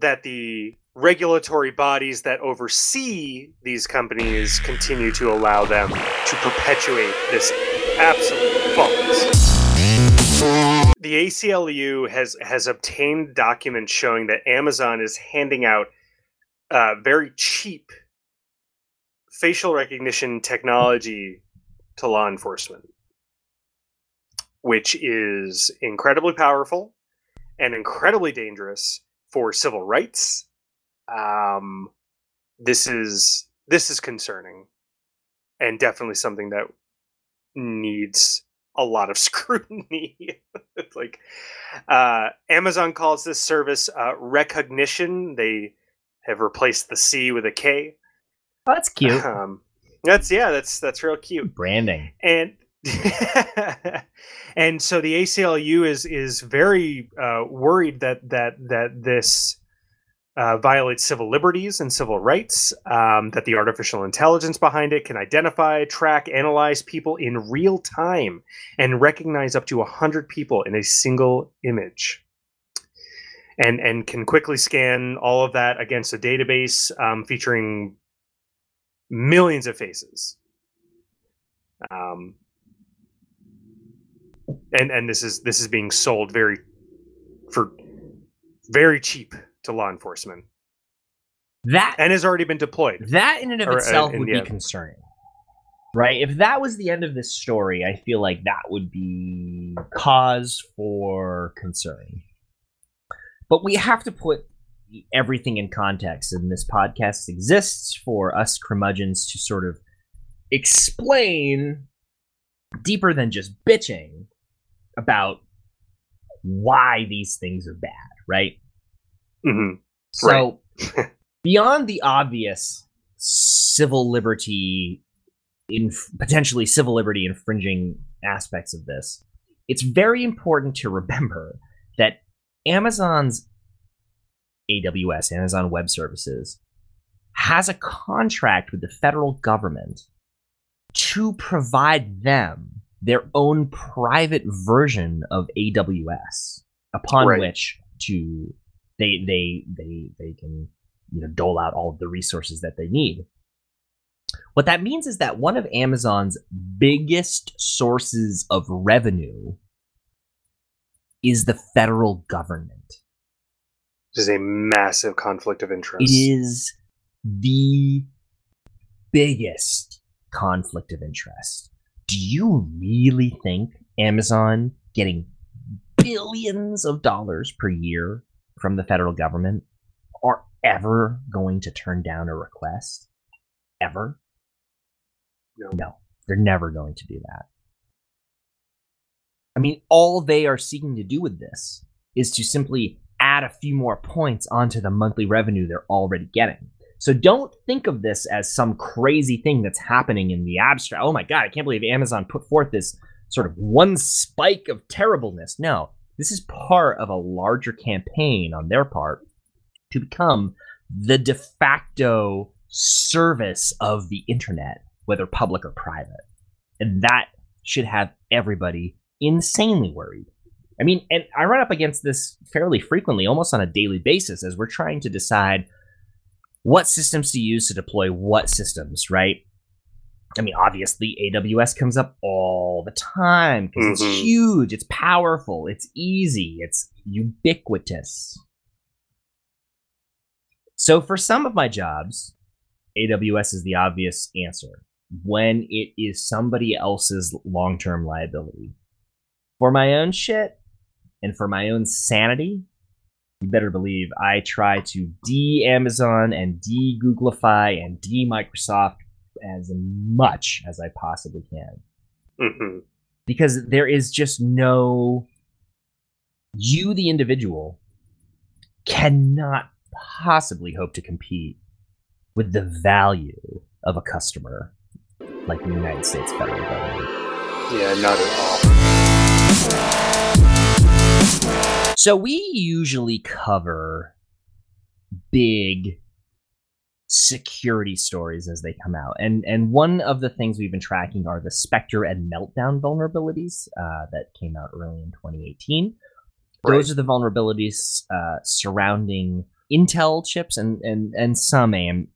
that the regulatory bodies that oversee these companies continue to allow them to perpetuate this absolute bollocks. The ACLU has has obtained documents showing that Amazon is handing out uh, very cheap facial recognition technology to law enforcement, which is incredibly powerful and incredibly dangerous for civil rights. Um, this is this is concerning, and definitely something that needs a lot of scrutiny. it's like uh, Amazon calls this service uh, Rekognition. They have replaced the C with a K. Oh, that's cute. Um, that's yeah, that's that's real cute. Branding. And and so the ACLU is is very uh, worried that that that this uh, violates civil liberties and civil rights. Um, that the artificial intelligence behind it can identify, track, analyze people in real time, and recognize up to hundred people in a single image. And and can quickly scan all of that against a database um, featuring millions of faces. Um, and and this is this is being sold very for very cheap to law enforcement That and has already been deployed. that in and of Or, uh, itself would be concerning. Right? If that was the end of this story, I feel like that would be cause for concern. But we have to put everything in context, and this podcast exists for us curmudgeons to sort of explain deeper than just bitching about why these things are bad, right? Mhm. So, beyond the obvious civil liberty, in potentially civil liberty infringing aspects of this, it's very important to remember that Amazon's AWS, Amazon Web Services, has a contract with the federal government to provide them their own private version of AWS, upon Right. which to they they they they can you know dole out all of the resources that they need. What that means is that one of Amazon's biggest sources of revenue is the federal government. This is a massive conflict of interest. It is the biggest conflict of interest. Do you really think Amazon getting billions of dollars per year from the federal government are ever going to turn down a request? Ever? No. No, they're never going to do that. I mean, all they are seeking to do with this is to simply add a few more points onto the monthly revenue they're already getting. So don't think of this as some crazy thing that's happening in the abstract. Oh my god, I can't believe Amazon put forth this sort of one spike of terribleness. No, this is part of a larger campaign on their part to become the de facto service of the internet, whether public or private. And that should have everybody insanely worried. I mean, and I run up against this fairly frequently, almost on a daily basis, as we're trying to decide what systems to use to deploy what systems, right? I mean, obviously, AWS comes up all the time because Mhm. it's huge, it's powerful, it's easy, it's ubiquitous. So, for some of my jobs, AWS is the obvious answer when it is somebody else's long term liability. For my own shit and for my own sanity, you better believe I try to de Amazon and de Googlify and de Microsoft as much as I possibly can Mhm. because there is just no you the individual cannot possibly hope to compete with the value of a customer like the United States federal government. Yeah, not at all. So we usually cover big security stories as they come out, and and one of the things we've been tracking are the Spectre and Meltdown vulnerabilities uh, that came out early in 2018. Those are the vulnerabilities uh, surrounding Intel chips and and and some AM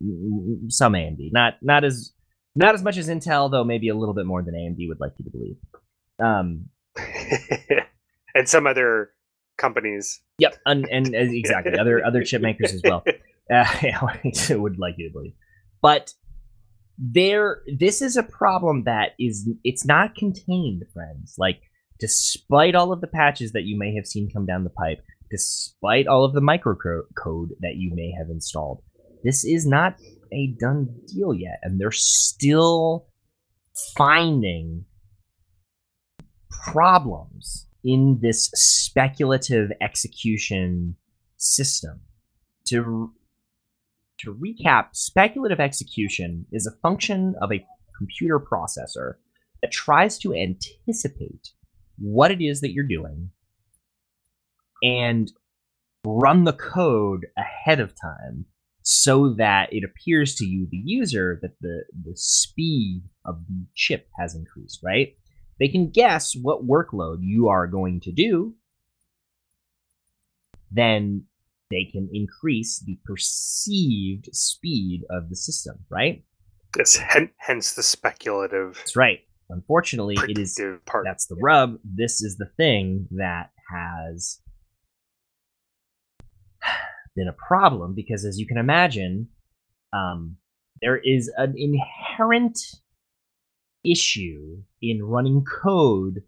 some AMD, not not as not as much as Intel, though maybe a little bit more than AMD would like you to believe. Um, and some other companies. Yep, and, and uh, exactly other other chip makers as well. Uh, yeah, I would like you to believe, but there this is a problem that is it's not contained friends like despite all of the patches that you may have seen come down the pipe despite all of the microcode that you may have installed this is not a done deal yet and they're still finding problems in this speculative execution system to to recap, speculative execution is a function of a computer processor that tries to anticipate what it is that you're doing and run the code ahead of time so that it appears to you, the user, that the, the speed of the chip has increased, right? They can guess what workload you are going to do. Then they can increase the perceived speed of the system, right? Yes, hence the speculative. That's right. Unfortunately, it is part. That's the rub. This is the thing that has been a problem because, as you can imagine, um, there is an inherent issue in running code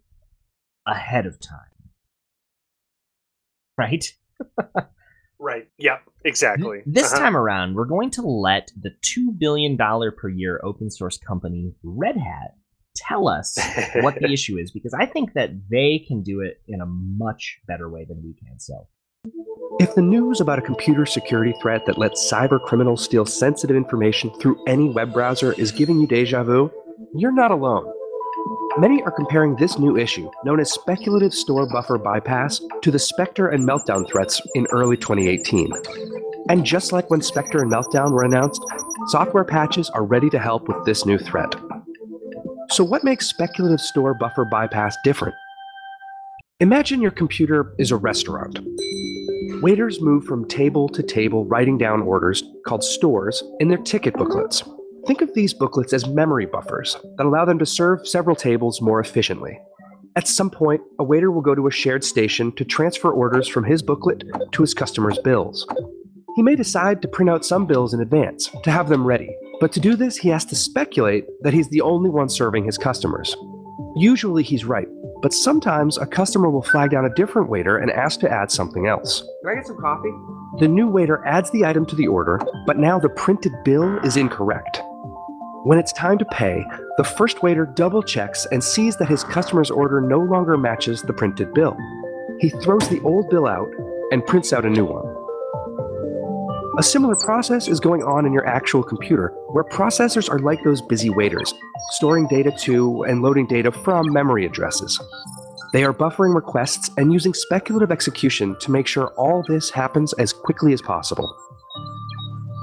ahead of time. Right? Right. Yep. Exactly. This uh-huh. time around, we're going to let the $2 billion per year open source company Red Hat tell us what the issue is because I think that they can do it in a much better way than we can. So, if the news about a computer security threat that lets cyber criminals steal sensitive information through any web browser is giving you deja vu, you're not alone. Many are comparing this new issue, known as speculative store buffer bypass, to the Spectre and Meltdown threats in early 2018. And just like when Spectre and Meltdown were announced, software patches are ready to help with this new threat. So, what makes speculative store buffer bypass different? Imagine your computer is a restaurant. Waiters move from table to table writing down orders, called stores, in their ticket booklets. Think of these booklets as memory buffers that allow them to serve several tables more efficiently. At some point, a waiter will go to a shared station to transfer orders from his booklet to his customers' bills. He may decide to print out some bills in advance to have them ready, but to do this, he has to speculate that he's the only one serving his customers. Usually he's right, but sometimes a customer will flag down a different waiter and ask to add something else. Can I get some coffee? The new waiter adds the item to the order, but now the printed bill is incorrect. When it's time to pay, the first waiter double checks and sees that his customer's order no longer matches the printed bill. He throws the old bill out and prints out a new one. A similar process is going on in your actual computer, where processors are like those busy waiters, storing data to and loading data from memory addresses. They are buffering requests and using speculative execution to make sure all this happens as quickly as possible.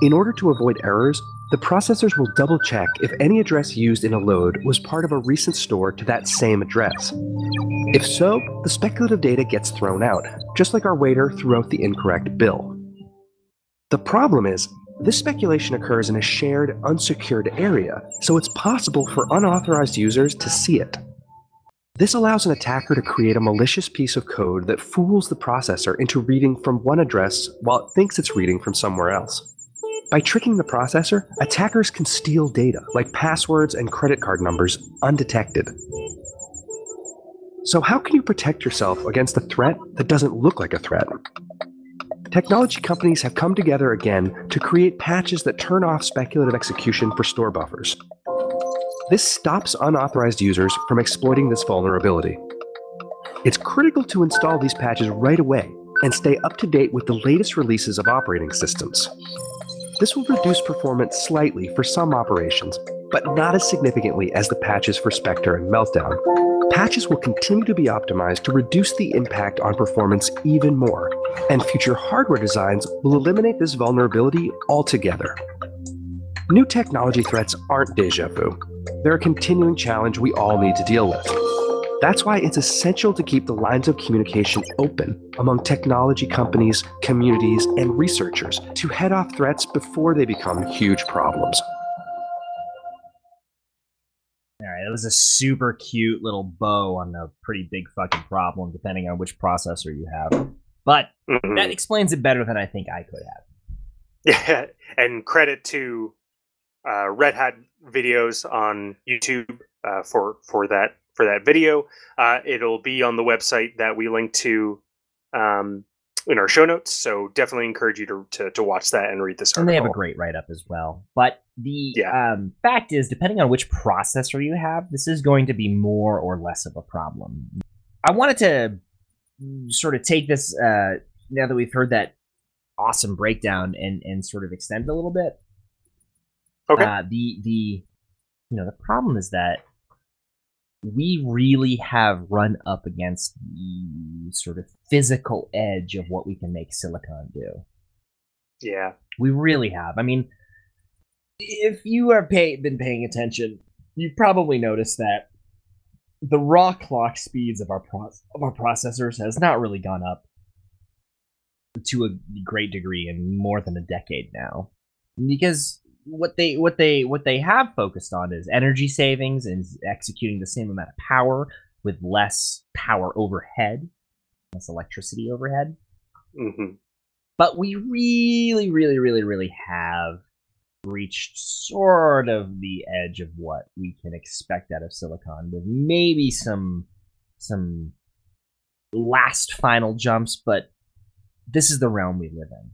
In order to avoid errors, the processors will double check if any address used in a load was part of a recent store to that same address. If so, the speculative data gets thrown out, just like our waiter threw out the incorrect bill. The problem is, this speculation occurs in a shared, unsecured area, so it's possible for unauthorized users to see it. This allows an attacker to create a malicious piece of code that fools the processor into reading from one address while it thinks it's reading from somewhere else. By tricking the processor, attackers can steal data, like passwords and credit card numbers, undetected. So, how can you protect yourself against a threat that doesn't look like a threat? Technology companies have come together again to create patches that turn off speculative execution for store buffers. This stops unauthorized users from exploiting this vulnerability. It's critical to install these patches right away and stay up to date with the latest releases of operating systems. This will reduce performance slightly for some operations, but not as significantly as the patches for Spectre and Meltdown. Patches will continue to be optimized to reduce the impact on performance even more, and future hardware designs will eliminate this vulnerability altogether. New technology threats aren't deja vu. They're a continuing challenge we all need to deal with. That's why it's essential to keep the lines of communication open among technology companies, communities, and researchers to head off threats before they become huge problems. All right, that was a super cute little bow on a pretty big fucking problem, depending on which processor you have. But mm-hmm. that explains it better than I think I could have. Yeah, and credit to uh, Red Hat videos on YouTube uh, for for that for that video. Uh, it'll be on the website that we link to um, in our show notes. So definitely encourage you to to, to watch that and read this article. And they have a great write up as well. But the Yeah. um, fact is, depending on which processor you have, this is going to be more or less of a problem. I wanted to mm, sort of take this uh, now that we've heard that awesome breakdown and and sort of extend it a little bit. Okay. Uh, the the you know the problem is that we really have run up against the sort of physical edge of what we can make silicon do. yeah. We really have. I mean, if you have pay, been paying attention, you've probably noticed that the raw clock speeds of our pro- of our processors has not really gone up to a great degree in more than a decade now. Because what they what they what they have focused on is energy savings and executing the same amount of power with less power overhead, less electricity overhead. Hmm but we really, really, really, really have reached sort of the edge of what we can expect out of silicon with maybe some some last final jumps but this is the realm we live in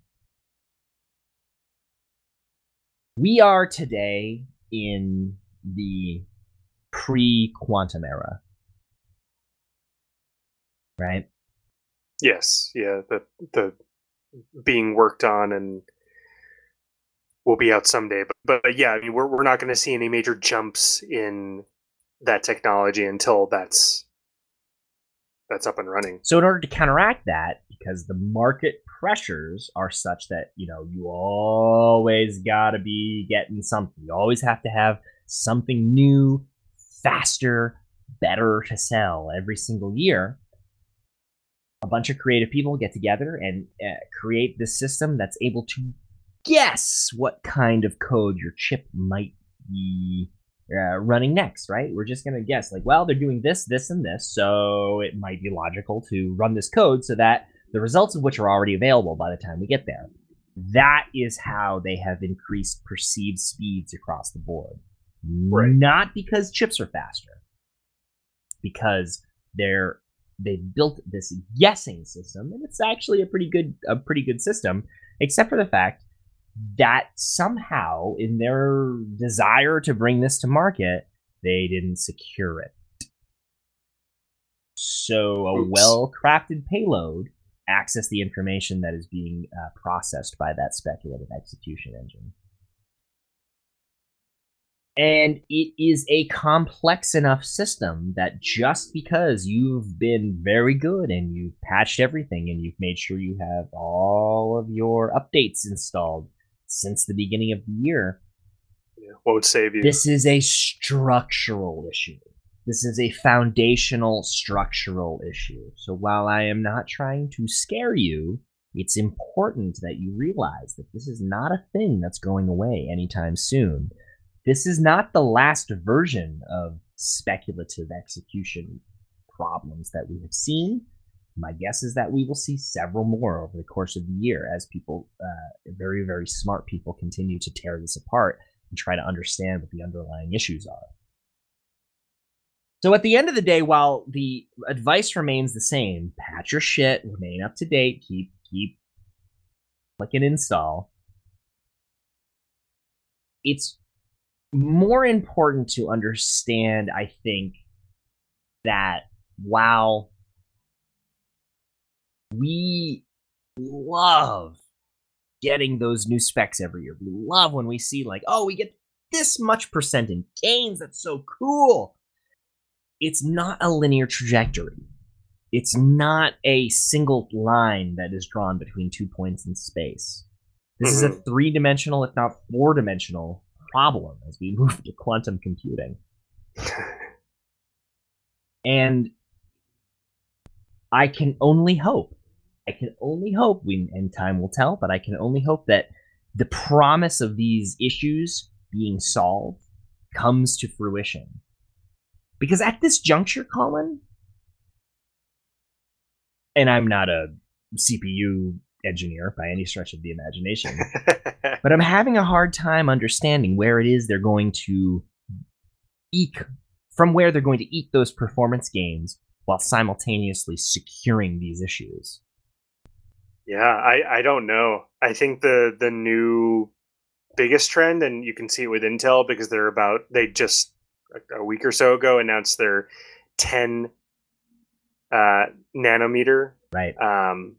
we are today in the pre-quantum era right Yes. Yeah. The the being worked on and will be out someday. But but yeah, I mean, we're we're not going to see any major jumps in that technology until that's that's up and running. So in order to counteract that, because the market pressures are such that you know you always got to be getting something. You always have to have something new, faster, better to sell every single year. A bunch of creative people get together and uh, create this system that's able to guess what kind of code your chip might be uh, running next, right? We're just going to guess, like, well, they're doing this, this, and this, so it might be logical to run this code so that the results of which are already available by the time we get there. That is how they have increased perceived speeds across the board. Right. Not because chips are faster, because they're they've built this guessing system, and it's actually a pretty good a pretty good system, except for the fact that somehow in their desire to bring this to market, they didn't secure it. So a well-crafted payload access the information that is being uh, processed by that speculative execution engine. And it is a complex enough system that just because you've been very good and you've patched everything and you've made sure you have all of your updates installed since the beginning of the year, Yeah. What would save you? this is a structural issue. This is a foundational structural issue. So while I am not trying to scare you, it's important that you realize that this is not a thing that's going away anytime soon. This is not the last version of speculative execution problems that we have seen. My guess is that we will see several more over the course of the year as people, uh, very, very smart people, continue to tear this apart and try to understand what the underlying issues are. So at the end of the day, while the advice remains the same, patch your shit, remain up to date, keep keep click and install. It's more important to understand, I think, that while we love getting those new specs every year. We love when we see like, oh, we get this much percent in gains. That's so cool. It's not a linear trajectory. It's not a single line that is drawn between two points in space. This is a mm-hmm. three dimensional, if not four dimensional, problem as we move to quantum computing. And I can only hope, I can only hope, we, and time will tell, but I can only hope that the promise of these issues being solved comes to fruition. Because at this juncture, Colin, and I'm not a CPU engineer by any stretch of the imagination, but I'm having a hard time understanding where it is they're going to eke from where they're going to eat those performance gains while simultaneously securing these issues. Yeah, I, I don't know. I think the the new biggest trend, and you can see it with Intel because they're about they just a week or so ago announced their 10 uh, nanometer Right. um,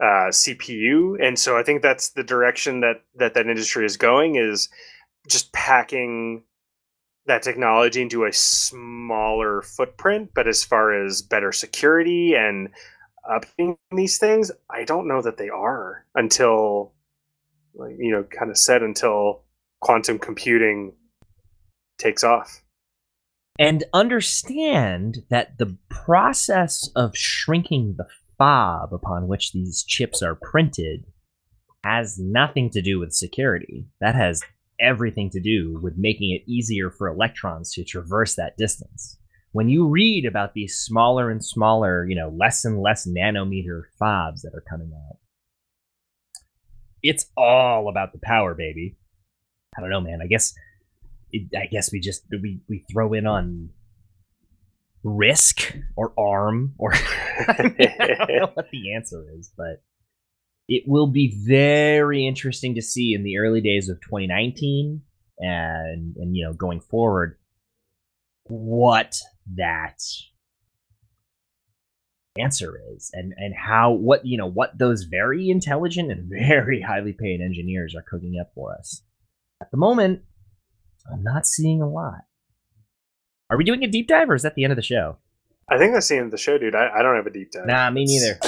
uh, CPU, and so I think that's the direction that that that industry is going is just packing that technology into a smaller footprint. But as far as better security and upping these things, I don't know that they are until, like you know, kind of said until quantum computing takes off. And understand that the process of shrinking the fob upon which these chips are printed has nothing to do with security. That has everything to do with making it easier for electrons to traverse that distance. When you read about these smaller and smaller, you know, less and less nanometer fabs that are coming out, it's all about the power, baby. I don't know, man. I guess it, I guess we just we we throw in on RISC or ARM or I, mean, I don't know what the answer is, but it will be very interesting to see in the early days of 2019 and and you know going forward what that answer is and and how what you know what those very intelligent and very highly paid engineers are cooking up for us. At the moment I'm not seeing a lot. Are we doing a deep dive or is that the end of the show? I think that's the end of the show, dude. I, I don't have a deep dive. Nah, me neither.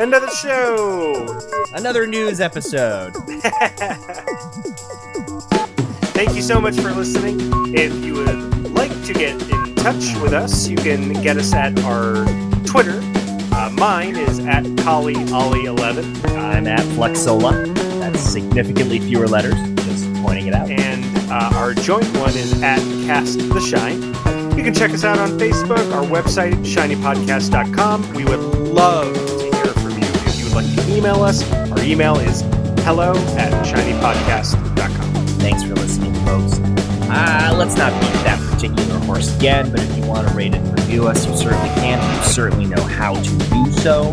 End of the show. Another news episode. Thank you so much for listening. If you would like to get in touch with us, you can get us at our Twitter. Uh, mine is at KaliOllie11. I'm at Flexola. That's significantly fewer letters. Uh, our joint one is at Cast the Shine. You can check us out on Facebook, our website, shinypodcast.com. We would love to hear from you. If you would like to email us, our email is hello at shinypodcast.com. Thanks for listening, folks. Uh, let's not beat that particular horse again, but if you want to rate and review us, you certainly can. You certainly know how to do so.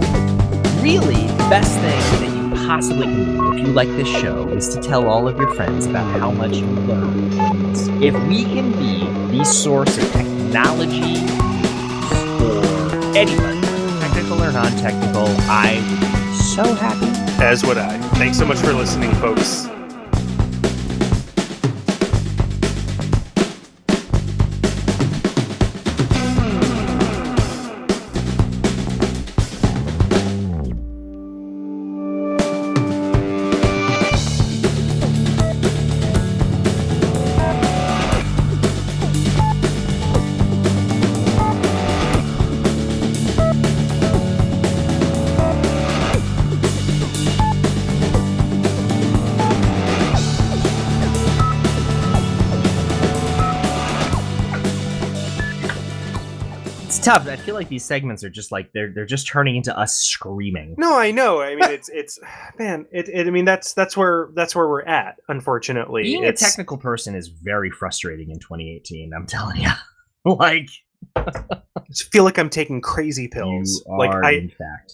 Really, the best thing that you possibly can do if you like this show is to tell all of your friends about how much you from this. If we can be the source of technology for anyone, technical or non-technical, I would be so happy. As would I. Thanks so much for listening, folks. Like these segments are just like they're they're just turning into us screaming. No, I know. I mean, it's it's man. It, it I mean, that's that's where that's where we're at. Unfortunately, Being a technical person is very frustrating in 2018. I'm telling you. like I feel like I'm taking crazy pills. you like are, I, in fact.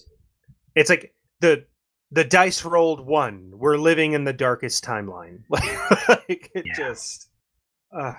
it's like the the dice rolled one. We're living in the darkest timeline. like it Yeah. just. Uh,